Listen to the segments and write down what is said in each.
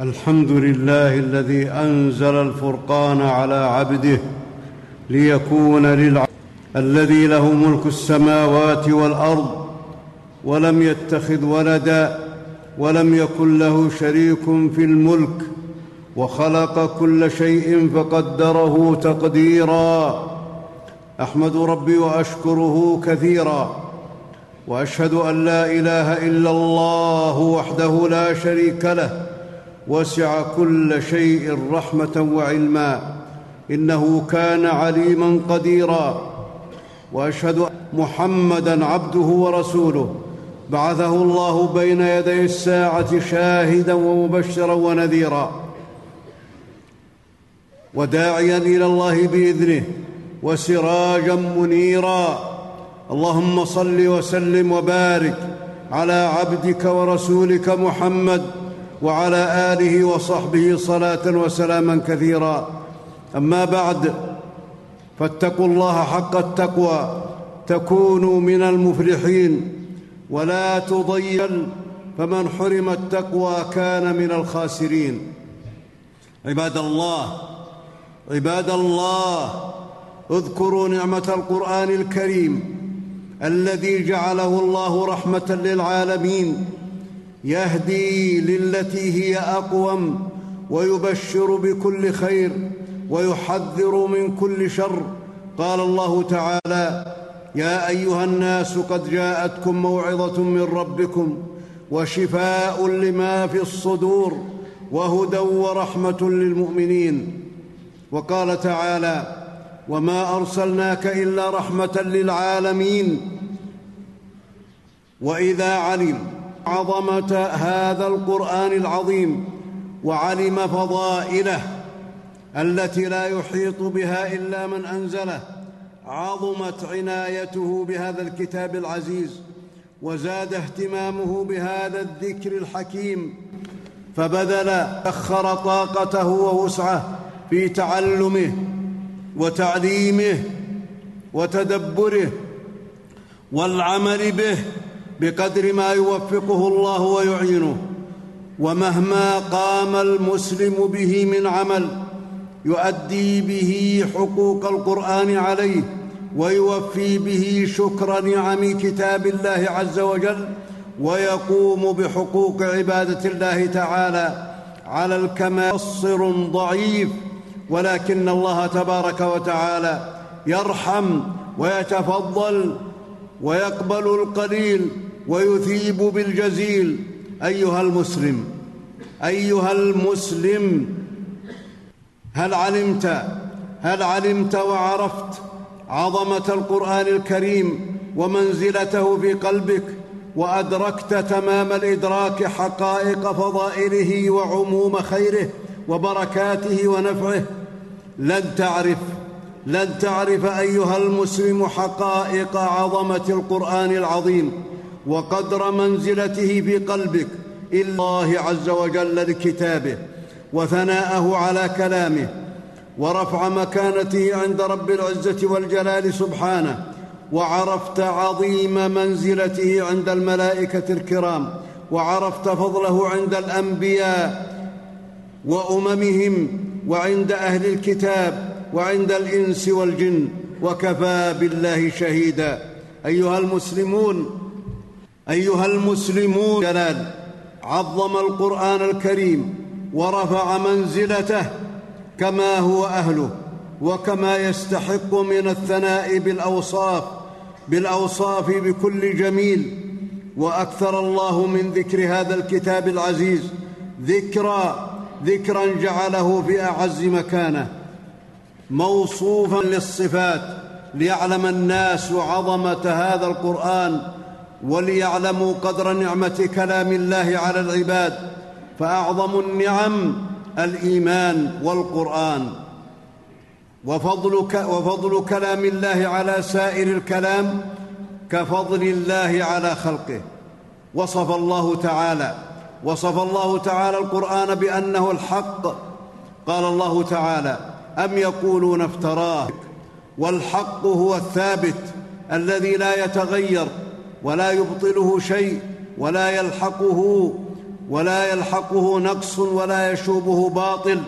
الحمد لله الذي أنزل الفرقان على عبده ليكون للعبد الذي له ملك السماوات والأرض ولم يتخذ ولدا ولم يكن له شريك في الملك وخلق كل شيء فقدره تقديرا. أحمد ربي وأشكره كثيرا وأشهد أن لا إله إلا الله وحده لا شريك له وسع كل شيء رحمة وعلما إنه كان عليما قديرا. وأشهد محمدا عبده ورسوله. بعثه الله بين يدي الساعة شاهدا ومبشرا ونذيرا. وداعيا إلى الله بإذنه وسراجا منيرا. اللهم صل وسلم وبارك على عبدك ورسولك محمد وعلى آله وصحبه صلاة وسلاما كثيرا. أما بعد فاتقوا الله حق التقوى تكونوا من المفلحين ولا تضيل فمن حرم التقوى كان من الخاسرين. عباد الله عباد الله اذكروا نعمة القرآن الكريم الذي جعله الله رحمة للعالمين يهدي للتي هي أقوم ويبشر بكل خير ويحذر من كل شر. قال الله تعالى يا أيها الناس قد جاءتكم موعظة من ربكم وشفاء لما في الصدور وهدى ورحمة للمؤمنين. وقال تعالى وما أرسلناك إلا رحمة للعالمين. وإذا علم عظمة هذا القرآن العظيم وعلم فضائله التي لا يحيط بها إلا من أنزله عظمت عنايته بهذا الكتاب العزيز وزاد اهتمامه بهذا الذكر الحكيم فبذل أخر طاقته ووسعه في تعلمه وتعليمه وتدبره والعمل به بقدر ما يوفقه الله ويعينه ومهما قام المسلم به من عمل يؤدي به حقوق القرآن عليه ويوفي به شكر نعم كتاب الله عز وجل ويقوم بحقوق عبادة الله تعالى على الكمال ضعيف ولكن الله تبارك وتعالى يرحم ويتفضل ويقبل القليل ويثيب بالجزيل أيها المسلم أيها المسلم هل علمت هل علمت وعرفت عظمة القرآن الكريم ومنزلته في قلبك وأدركت تمام الإدراك حقائق فضائله وعموم خيره وبركاته ونفعه؟ لن تعرف لن تعرف أيها المسلم حقائق عظمة القرآن العظيم. وقدر منزلته في قلبك الا الله عز وجل لكتابه وثناءه على كلامه ورفع مكانته عند رب العزة والجلال سبحانه وعرفت عظيم منزلته عند الملائكة الكرام وعرفت فضله عند الأنبياء وأممهم وعند أهل الكتاب وعند الإنس والجن وكفى بالله شهيدا. أيها المسلمون أيها المسلمون جلال عظم القرآن الكريم ورفع منزلته كما هو أهله وكما يستحق من الثناء بالأوصاف بالأوصاف بكل جميل. وأكثر الله من ذكر هذا الكتاب العزيز ذكرى ذكرا جعله في أعز مكانه. موصوفا للصفات ليعلم الناس عظمة هذا القرآن وليعلموا قدر نعمة كلام الله على العباد فأعظم النعم الإيمان والقرآن. وفضل, وفضل كلام الله على سائر الكلام كفضل الله على خلقه. وصف الله تعالى وصف الله تعالى القرآن بأنه الحق. قال الله تعالى أم يقولون افتراه؟ والحق هو الثابت الذي لا يتغير. ولا يبطله شيء ولا يلحقه ولا يلحقه نقص ولا يشوبه باطل.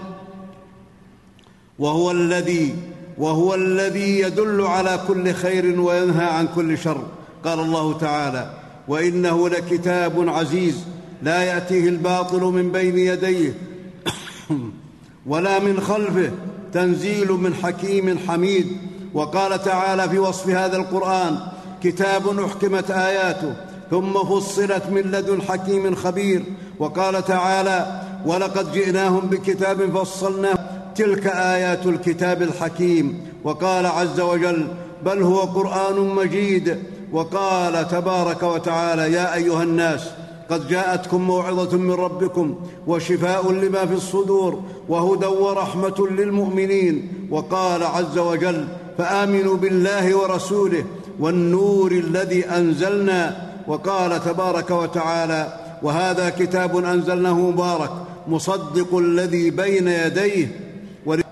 وهو الذي وهو الذي يدل على كل خير وينهى عن كل شر. قال الله تعالى وإنه لكتاب عزيز لا يأتيه الباطل من بين يديه ولا من خلفه تنزيل من حكيم حميد. وقال تعالى في وصف هذا القرآن كتاب أحكمت آياته ثم فصلت من لدن حكيم خبير وقال تعالى ولقد جئناهم بكتاب فصلناه تلك آيات الكتاب الحكيم وقال عز وجل بل هو قرآن مجيد وقال تبارك وتعالى يا أيها الناس قد جاءتكم موعظة من ربكم وشفاء لما في الصدور وهدى ورحمة للمؤمنين وقال عز وجل فآمنوا بالله ورسوله والنور الذي أنزلنا وقال تبارك وتعالى وهذا كتاب أنزلناه مبارك مصدق الذي بين يديه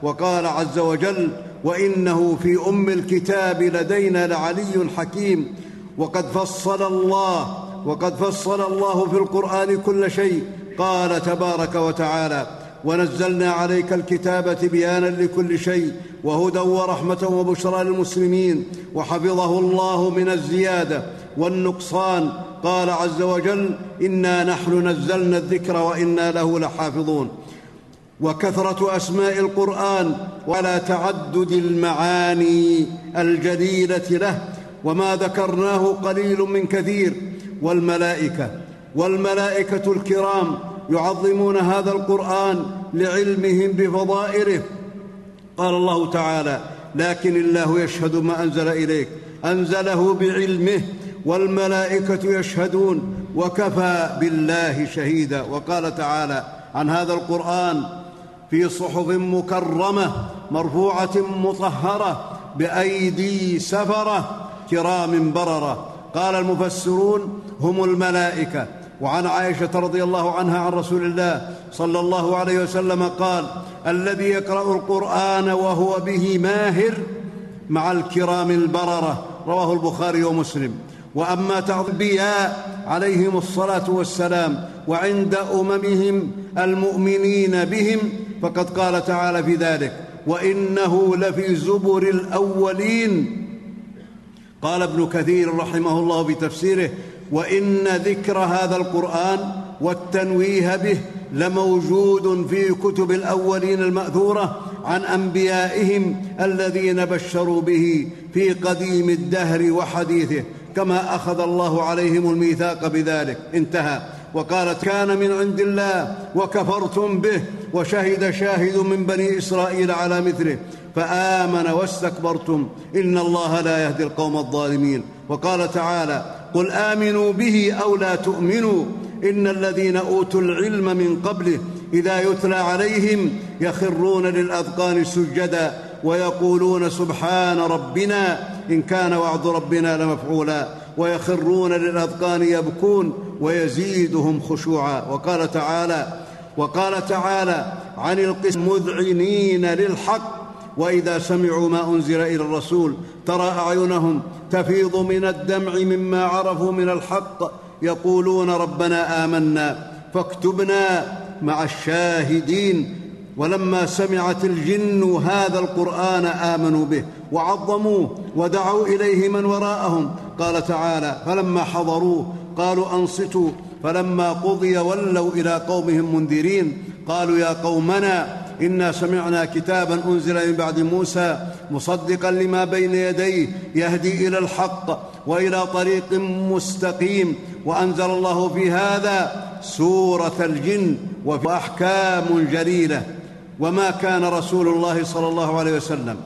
وقال عز وجل وإنه في أم الكتاب لدينا لعلي حكيم وقد فصل الله وقد فصل الله في القرآن كل شيء قال تبارك وتعالى ونزلنا عليك الكتاب تبيانا لكل شيء وهدى ورحمة وبشرى للمسلمين وحفظه الله من الزيادة والنقصان. قال عز وجل إنا نحن نزلنا الذكر وإنا له لحافظون. وكثرة أسماء القرآن ولا تعدد المعاني الجليله له وما ذكرناه قليل من كثير. والملائكة والملائكة الكرام يعظمون هذا القرآن لعلمهم بفضائله. قال الله تعالى لكن الله يشهد ما أنزل إليك أنزله بعلمه والملائكة يشهدون وكفى بالله شهيدا. وقال تعالى عن هذا القرآن في صحف مكرمة مرفوعة مطهرة بأيدي سفرة كرام بررة. قال المفسرون هم الملائكة. وعن عائشة رضي الله عنها عن رسول الله صلى الله عليه وسلم قال الذي يقرأ القرآن وهو به ماهر مع الكرام البررة رواه البخاري ومسلم. وأما الانبياء عليهم الصلاة والسلام وعند أممهم المؤمنين بهم فقد قال تعالى في ذلك وإنه لفي زبر الأولين. قال ابن كثير رحمه الله بتفسيره وإن ذكر هذا القرآن والتنويه به لموجود في كتب الأولين المأثورة عن أنبيائهم الذين بشروا به في قديم الدهر وحديثه كما أخذ الله عليهم الميثاق بذلك. انتهى. وقالت كان من عند الله وكفرتم به وشهد شاهد من بني إسرائيل على مثله فآمن واستكبرتم. إن الله لا يهدي القوم الظالمين. وقال تعالى قل آمنوا به أو لا تؤمنوا إن الذين أوتوا العلم من قبله إذا يتلى عليهم يخرون للأذقان سجدا ويقولون سبحان ربنا إن كان وعد ربنا لمفعولا ويخرون للأذقان يبكون ويزيدهم خشوعا وقال تعالى وقال تعالى عن القسم مذعنين للحق وإذا سمعوا ما أنزل إلى الرسول ترى أعينهم تفيض من الدمع مما عرفوا من الحق يقولون ربنا آمنا فاكتبنا مع الشاهدين ولما سمعت الجن هذا القرآن آمنوا به وعظموه ودعوا إليه من وراءهم قال تعالى فلما حضروه قالوا أنصتوا فلما قضي ولوا إلى قومهم منذرين قالوا يا قومنا إنا سمعنا كتابا أنزل من بعد موسى مصدقا لما بين يديه يهدي إلى الحق وإلى طريق مستقيم وأنزل الله في هذا سورة الجن واحكام جليلة. وما كان رسول الله صلى الله عليه وسلم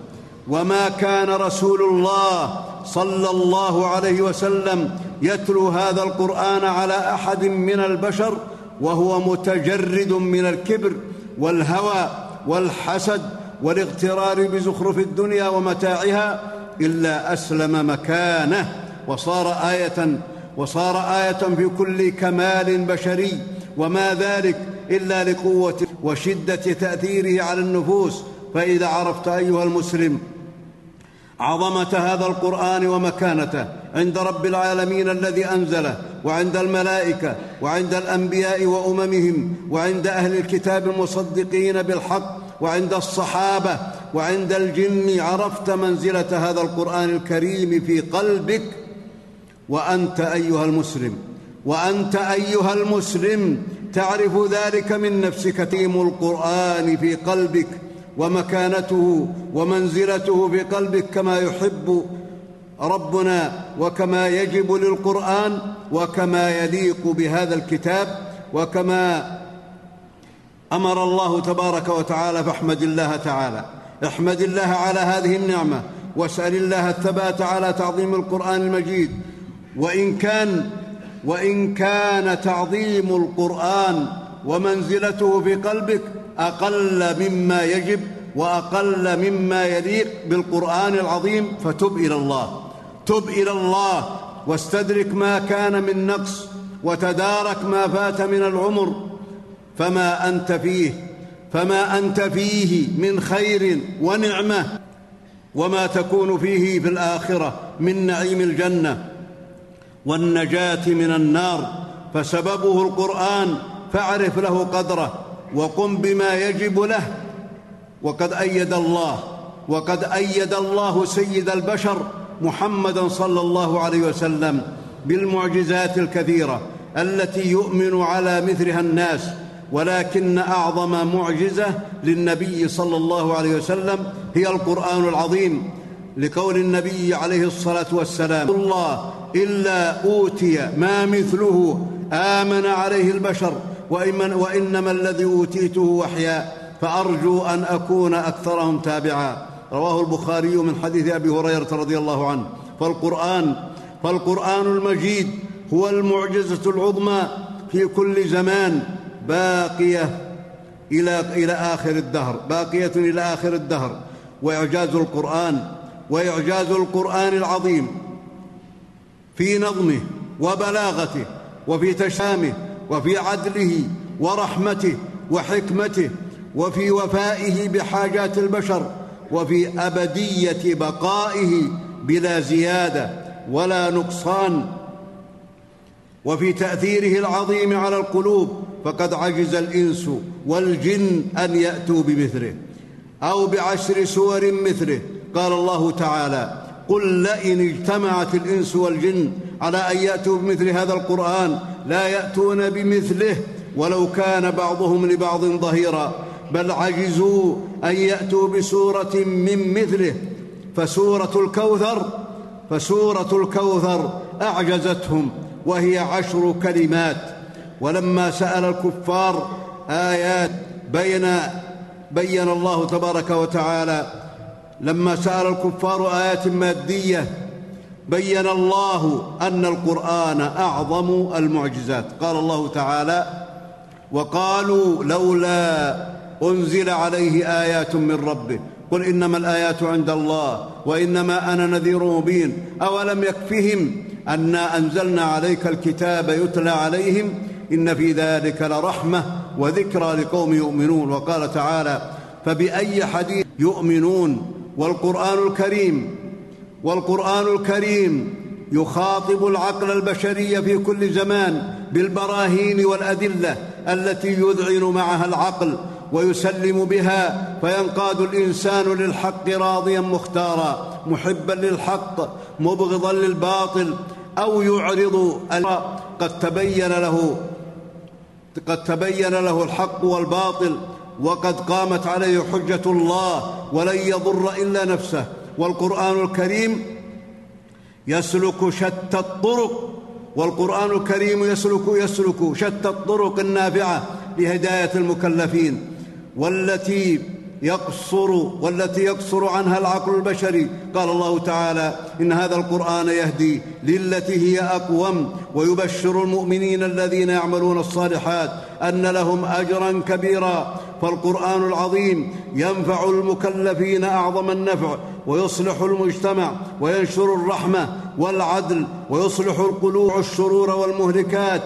وما كان رسول الله صلى الله عليه وسلم يتلو هذا القرآن على أحد من البشر وهو متجرد من الكبر والهوى. والحسد والاغترار بزخرف الدنيا ومتاعها إلا أسلم مكانه. وصار آية وصار آية في كل كمال بشري. وما ذلك إلا لقوة وشدة تأثيره على النفوس. فإذا عرفت أيها المسلم عظمة هذا القرآن ومكانته عند رب العالمين الذي أنزله وعند الملائكة وعند الأنبياء وأممهم وعند أهل الكتاب المصدقين بالحق وعند الصحابة وعند الجن. عرفت منزلة هذا القرآن الكريم في قلبك؟ وأنت أيها المسلم وأنت أيها المسلم تعرف ذلك من نفسك تيم القرآن في قلبك. ومكانته ومنزلته في قلبك كما يحب ربنا وكما يجب للقرآن وكما يليق بهذا الكتاب وكما أمر الله تبارك وتعالى فاحمد الله تعالى. احمد الله على هذه النعمة واسأل الله الثبات على تعظيم القرآن المجيد. وإن كان وإن كان تعظيم القرآن ومنزلته في قلبك أقل مما يجب وأقل مما يليق بالقرآن العظيم فتب إلى الله. تب إلى الله واستدرك ما كان من نقص وتدارك ما فات من العمر. فما أنت فيه فما أنت فيه من خير ونعمة. وما تكون فيه في الآخرة من نعيم الجنة. والنجاة من النار. فسببه القرآن فاعرف له قدره. وقم بما يجب له. وقد أيد الله وقد أيد الله سيد البشر محمدا صلى الله عليه وسلم بالمعجزات الكثيرة التي يؤمن على مثلها الناس ولكن أعظم معجزة للنبي صلى الله عليه وسلم هي القرآن العظيم لقول النبي عليه الصلاة والسلام الله إلا أوتي ما مثله آمن عليه البشر وإنما الذي أوتيته وحيا فأرجو أن أكون أكثرهم تابعا. رواه البخاري من حديث أبي هريرة رضي الله عنه. فالقران فالقرآن المجيد هو المعجزة العظمى في كل زمان باقية إلى إلى آخر الدهر باقية إلى آخر الدهر. وإعجاز القران وإعجاز القرآن العظيم في نظمه وبلاغته وفي تشامه وفي عدله ورحمته وحكمته وفي وفائه بحاجات البشر وفي أبدية بقائه بلا زيادة ولا نقصان وفي تأثيره العظيم على القلوب فقد عجز الإنس والجن أن يأتوا بمثله أو بعشر سور مثله قال الله تعالى قل لئن اجتمعت الإنس والجن على أن يأتوا بمثل هذا القرآن لا يأتون بمثله ولو كان بعضهم لبعض ظهيرا بل عجزوا أن يأتوا بسورة من مثله فسورة الكوثر فسورة الكوثر أعجزتهم وهي عشر كلمات. ولما سأل الكفار آيات بين بين الله تبارك وتعالى لما سأل الكفار آيات مادية بين الله أن القرآن أعظم المعجزات. قال الله تعالى وقالوا لولا أنزل عليه آيات من ربه. قل إنما الآيات عند الله وإنما أنا نذير مبين. أولم يكفهم أنا أنزلنا عليك الكتاب يتلى عليهم؟ إن في ذلك لرحمة وذكرى لقوم يؤمنون. وقال تعالى فبأي حديث يؤمنون؟ والقرآن الكريم والقرآن الكريم يخاطب العقل البشري في كل زمان بالبراهين والأدلة التي يذعن معها العقل ويسلم بها فينقاد الإنسان للحق راضيا مختارا محبا للحق مبغضا للباطل أو يعرض قد تبين له قد تبين له الحق والباطل وقد قامت عليه حجة الله ولن يضر إلا نفسه. والقرآن الكريم يسلك شتى الطرق والقرآن الكريم يسلك يسلك شتى الطرق النافعة لهداية المكلفين. والتي يقصر والتي يقصر عنها العقل البشري. قال الله تعالى إن هذا القرآن يهدي للتي هي أقوم ويبشر المؤمنين الذين يعملون الصالحات أن لهم أجرا كبيرا. فالقرآن العظيم ينفع المكلفين أعظم النفع ويصلح المجتمع وينشر الرحمة والعدل ويصلح القلوب الشرور والمهلكات.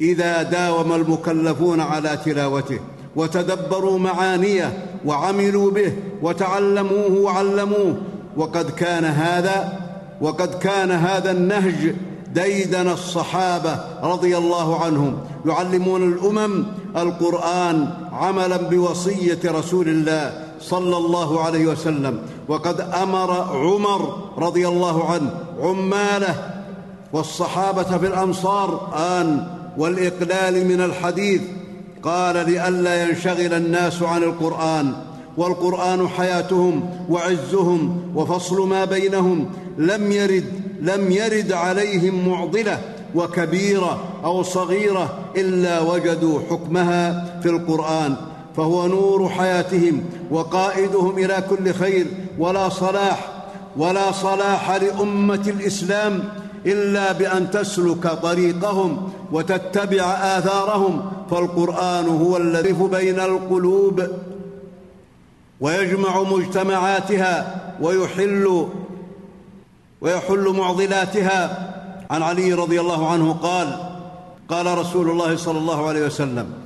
إذا داوم المكلفون على تلاوته وتدبروا معانيه وعملوا به وتعلموه وعلموه وقد كان هذا وقد كان هذا النهج ديدن الصحابة رضي الله عنهم. يعلمون الأمم القرآن عملا بوصية رسول الله صلى الله عليه وسلم. وقد أمر عمر رضي الله عنه عماله والصحابة في الامصار آن والإقلال من الحديث. قال لئلا ينشغل الناس عن القرآن. والقرآن حياتهم وعزهم وفصل ما بينهم. لم يرد لم يرد عليهم معضلة وكبيرة أو صغيرة إلا وجدوا حكمها في القرآن. فهو نور حياتهم وقائدهم إلى كل خير. ولا صلاح ولا صلاح لأمة الإسلام إلا بأن تسلك طريقهم وتتبع آثارهم. فالقرآن هو الذي بين القلوب ويجمع مجتمعاتها ويحل ويحل معضلاتها. عن علي رضي الله عنه قال قال رسول الله صلى الله عليه وسلم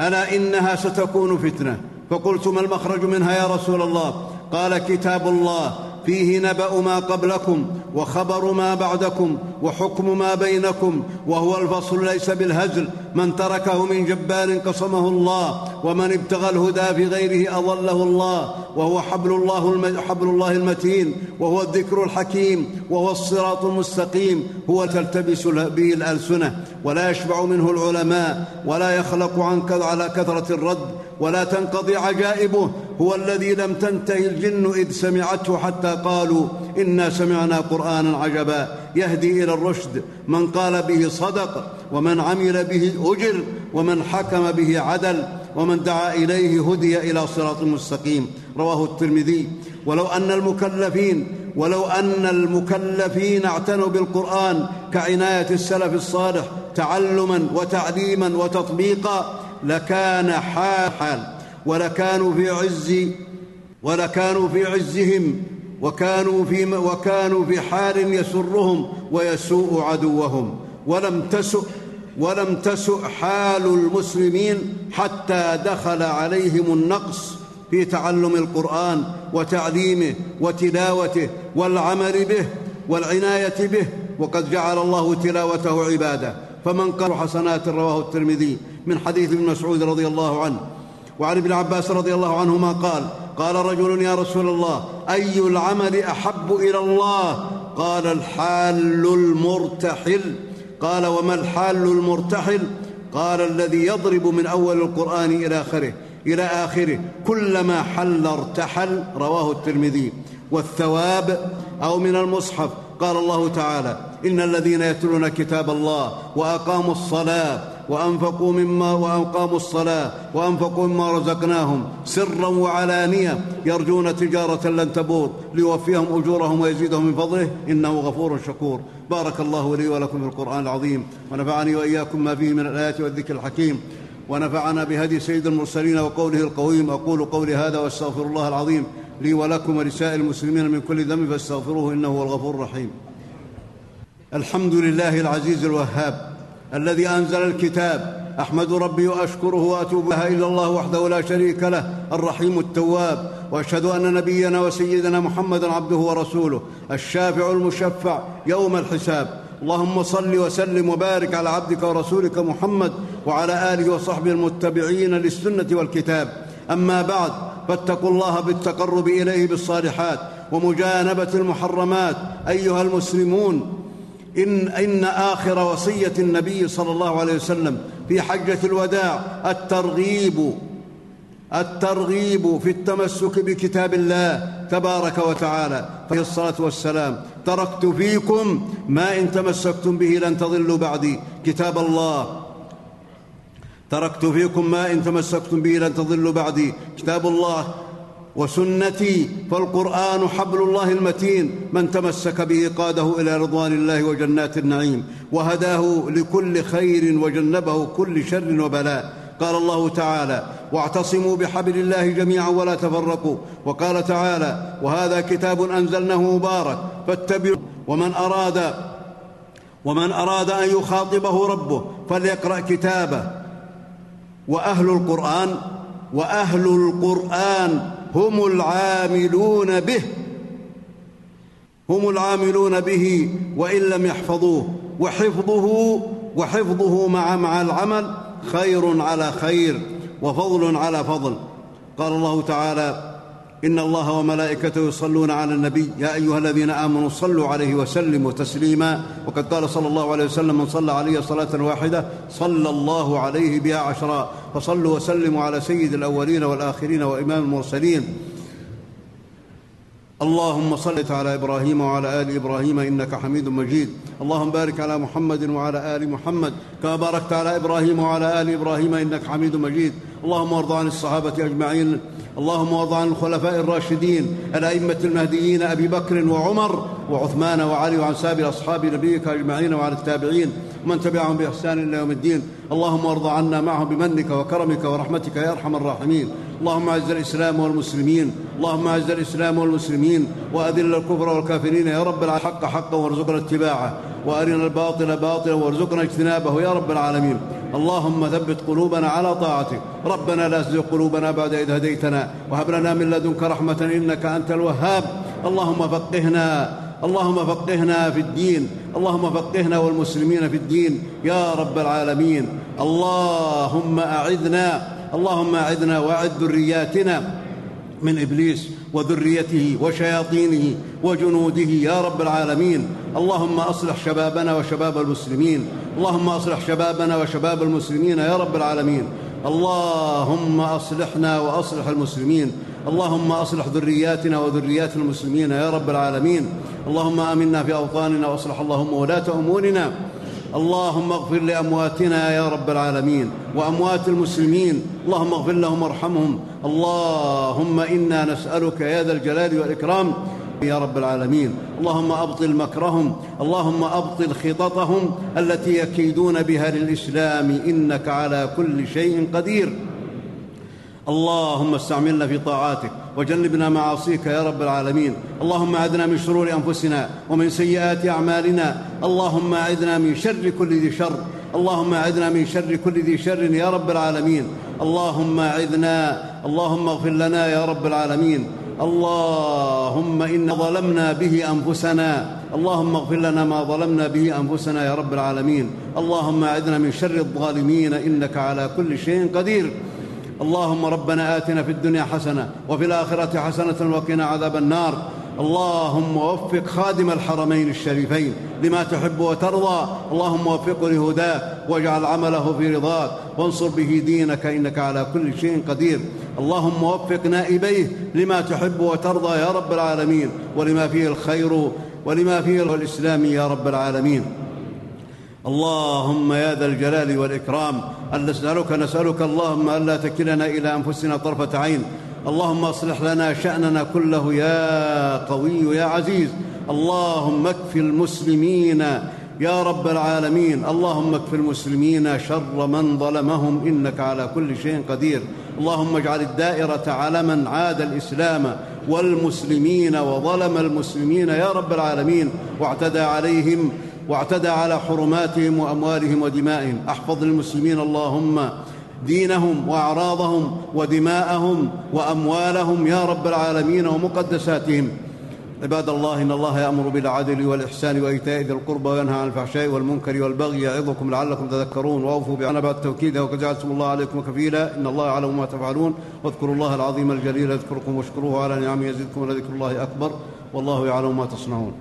ألا إنها ستكون فتنة؟ فقلت ما المخرج منها يا رسول الله؟ قال كتاب الله فيه نبأ ما قبلكم وخبر ما بعدكم وحكم ما بينكم وهو الفصل ليس بالهزل. من تركه من جبار قصمه الله ومن ابتغى الهدى في غيره أضله الله وهو حبل الله حبل الله المتين وهو الذكر الحكيم وهو الصراط المستقيم هو تلتبس به الألسنة ولا يشبع منه العلماء ولا يخلق عن على كثرة الرد ولا تنقضي عجائبه هو الذي لم تنتهي الجن إذ سمعته حتى قالوا إنا سمعنا قرآنا عجبا يهدي إلى الرشد من قال به صدق ومن عمل به أجر ومن حكم به عدل ومن دعا إليه هدي إلى صراط مستقيم. رواه الترمذي. ولو أن المكلفين ولو أن المكلفين اعتنوا بالقرآن كعناية السلف الصالح تعلما وتعليما وتطبيقا لكان حال ولكانوا في عز ولكانوا في عزهم وكانوا في وكانوا في حال يسرهم ويسوء عدوهم. ولم تسؤ ولم تسؤ حال المسلمين حتى دخل عليهم النقص في تعلم القرآن وتعليمه وتلاوته والعمل به والعناية به وقد جعل الله تلاوته عبادة. فمن قال حسنات رواه الترمذي من حديث ابن مسعود رضي الله عنه. وعن ابن عباس رضي الله عنهما قال قال رجل يا رسول الله أي العمل أحب إلى الله؟ قال الحال المرتحل. قال وما الحال المرتحل؟ قال الذي يضرب من أول القرآن إلى آخره إلى آخره. كلما حل ارتحل رواه الترمذي. والثواب أو من المصحف. قال الله تعالى إن الذين يتلون كتاب الله وأقاموا الصلاة وأنفقوا مما وأقاموا الصلاة وأنفقوا مما رزقناهم سرا وعلانية يرجون تجارة لن تبور ليوفيهم أجورهم ويزيدهم من فضله إنه غفور شكور. بارك الله لي ولكم في القرآن العظيم ونفعني وإياكم ما فيه من الآيات والذكر الحكيم ونفعنا بهدي سيد المرسلين وقوله القويم أقول قولي هذا واستغفر الله العظيم لي ولكم ولسائر المسلمين من كل ذنب فاستغفروه إنه هو الغفور الرحيم. الحمد لله العزيز الوهاب الذي أنزل الكتاب أحمد ربي وأشكره وأتوب إله إلا الله وحده لا شريك له الرحيم التواب. وأشهد أن نبينا وسيدنا محمدا عبده ورسوله الشافع المشفع يوم الحساب. اللهم صل وسلم وبارك على عبدك ورسولك محمد وعلى آله وصحبه المتبعين للسنة والكتاب. أما بعد فاتقوا الله بالتقرب إليه بالصالحات ومجانبة المحرمات أيها المسلمون. إن, إن آخر وصية النبي صلى الله عليه وسلم في حجة الوداع الترغيب الترغيب في التمسك بكتاب الله تبارك وتعالى. فهي الصلاة والسلام. تركت فيكم ما إن تمسكتم به لن تضلوا بعدي. كتاب الله. تركت فيكم ما إن تمسكتم به لن تضلوا بعدي. كتاب الله. وسنتي فالقرآن حبل الله المتين من تمسك به قاده إلى رضوان الله وجنات النعيم وهداه لكل خير وجنبه كل شر وبلاء. قال الله تعالى واعتصموا بحبل الله جميعا ولا تفرقوا. وقال تعالى وهذا كتاب أنزلناه مبارك فاتبعوا ومن أراد ومن أراد أن يخاطبه ربه فليقرأ كتابه. وأهل القرآن وأهل القرآن هم العاملون به. هم العاملون به وإن لم يحفظوه. وحفظه وحفظه مع مع العمل خير على خير وفضل على فضل. قال الله تعالى إن الله وملائكته يصلون على النبي. يا أيها الذين آمنوا صلوا عليه وسلموا تسليما. وقد قال صلى الله عليه وسلم من صلى علي صلاة واحدة صلى الله عليه بها عشرا. فصلوا وسلموا على سيد الأولين والآخرين وإمام المرسلين. اللهم صل على إبراهيم وعلى آل إبراهيم إنك حميد مجيد. اللهم بارك على محمد وعلى آل محمد كما باركت على إبراهيم وعلى آل إبراهيم إنك حميد مجيد. اللهم وارض عن الصحابة أجمعين. اللهم وارض عن الخلفاء الراشدين الأئمة المهديين أبي بكر وعمر وعثمان وعلي وعن سائر أصحاب نبيك أجمعين وعن التابعين ومن تبعهم بإحسان إلى يوم الدين. اللهم وارض عنا معهم بمنك وكرمك ورحمتك يا أرحم الراحمين. اللهم أعز الإسلام والمسلمين. اللهم أعز الإسلام والمسلمين. وأذل الكفر والكافرين يا رب الحق حقا وارزقنا اتباعه. وأرنا الباطل باطلا وارزقنا اجتنابه يا رب العالمين. اللهم ثبت قلوبنا على طاعتك. ربنا لا تزغ قلوبنا بعد إذ هديتنا. وهب لنا من لدنك رحمة إنك أنت الوهاب. اللهم فقهنا اللهم فقهنا في الدين. اللهم فقهنا والمسلمين في الدين. يا رب العالمين. اللهم أعذنا اللهم أعذنا وأعذ ذرياتنا من إبليس وذريته وشياطينه وجنوده. يا رب العالمين. اللهم أصلح شبابنا وشباب المسلمين. اللهم أصلح شبابنا وشباب المسلمين يا رب العالمين. اللهم أصلحنا وأصلح المسلمين. اللهم أصلح ذرياتنا وذريات المسلمين يا رب العالمين. اللهم آمنا في أوطاننا وأصلح اللهم ولاة أمورنا. اللهم اغفر لأمواتنا يا رب العالمين وأموات المسلمين. اللهم اغفر لهم وارحمهم. اللهم إنا نسألك يا ذا الجلال والإكرام يا رب العالمين. اللهم أبطل مكرهم اللهم أبطل خططهم التي يكيدون بها للإسلام. إنك على كل شيء قدير. اللهم استعملنا في طاعاتك وجنبنا معاصيك يا رب العالمين. اللهم أعذنا من شرور أنفسنا ومن سيئات أعمالنا. اللهم أعذنا من شر كل ذي شر. اللهم أعذنا من شر كل ذي شر يا رب العالمين. اللهم أعذنا اللهم اغفر لنا يا رب العالمين. اللهم انا ظلمنا به أنفسنا. اللهم اغفر لنا ما ظلمنا به أنفسنا يا رب العالمين. اللهم أعذنا من شر الظالمين. إنك على كل شيء قدير. اللهم ربنا آتنا في الدنيا حسنة وفي الآخرة حسنة وقنا عذاب النار. اللهم وفق خادم الحرمين الشريفين لما تحب وترضى. اللهم وفقه لهداه واجعل عمله في رضاك. وانصر به دينك. إنك على كل شيء قدير. اللهم وفق نائبيه لما تحب وترضى يا رب العالمين ولما فيه الخير ولما فيه الإسلام يا رب العالمين. اللهم يا ذا الجلال والإكرام أن نسألك نسألك اللهم ألا تكلنا إلى أنفسنا طرفة عين. اللهم اصلح لنا شأننا كله يا قوي يا عزيز. اللهم اكف المسلمين يا رب العالمين. اللهم اكف المسلمين شر من ظلمهم إنك على كل شيء قدير. اللهم اجعل الدائرة على من عاد الإسلام والمسلمين وظلم المسلمين يا رب العالمين. واعتدى عليهم واعتدى على حرماتهم وأموالهم ودمائهم. احفظ للمسلمين اللهم دينهم وأعراضهم ودماءهم وأموالهم يا رب العالمين ومقدساتهم. عباد الله إن الله يأمر بالعدل والإحسان وإيتاء ذي القربى وينهى عن الفحشاء والمنكر والبغي يعظكم لعلكم تذكرون. وأوفوا بعنا بعد التوكيد. وقد جعلتم الله عليكم كفيلا. إن الله يعلم ما تفعلون. واذكروا الله العظيم الجليل يذكركم واشكروه على نعمه يزدكم ولذكر الله أكبر. والله يعلم ما تصنعون.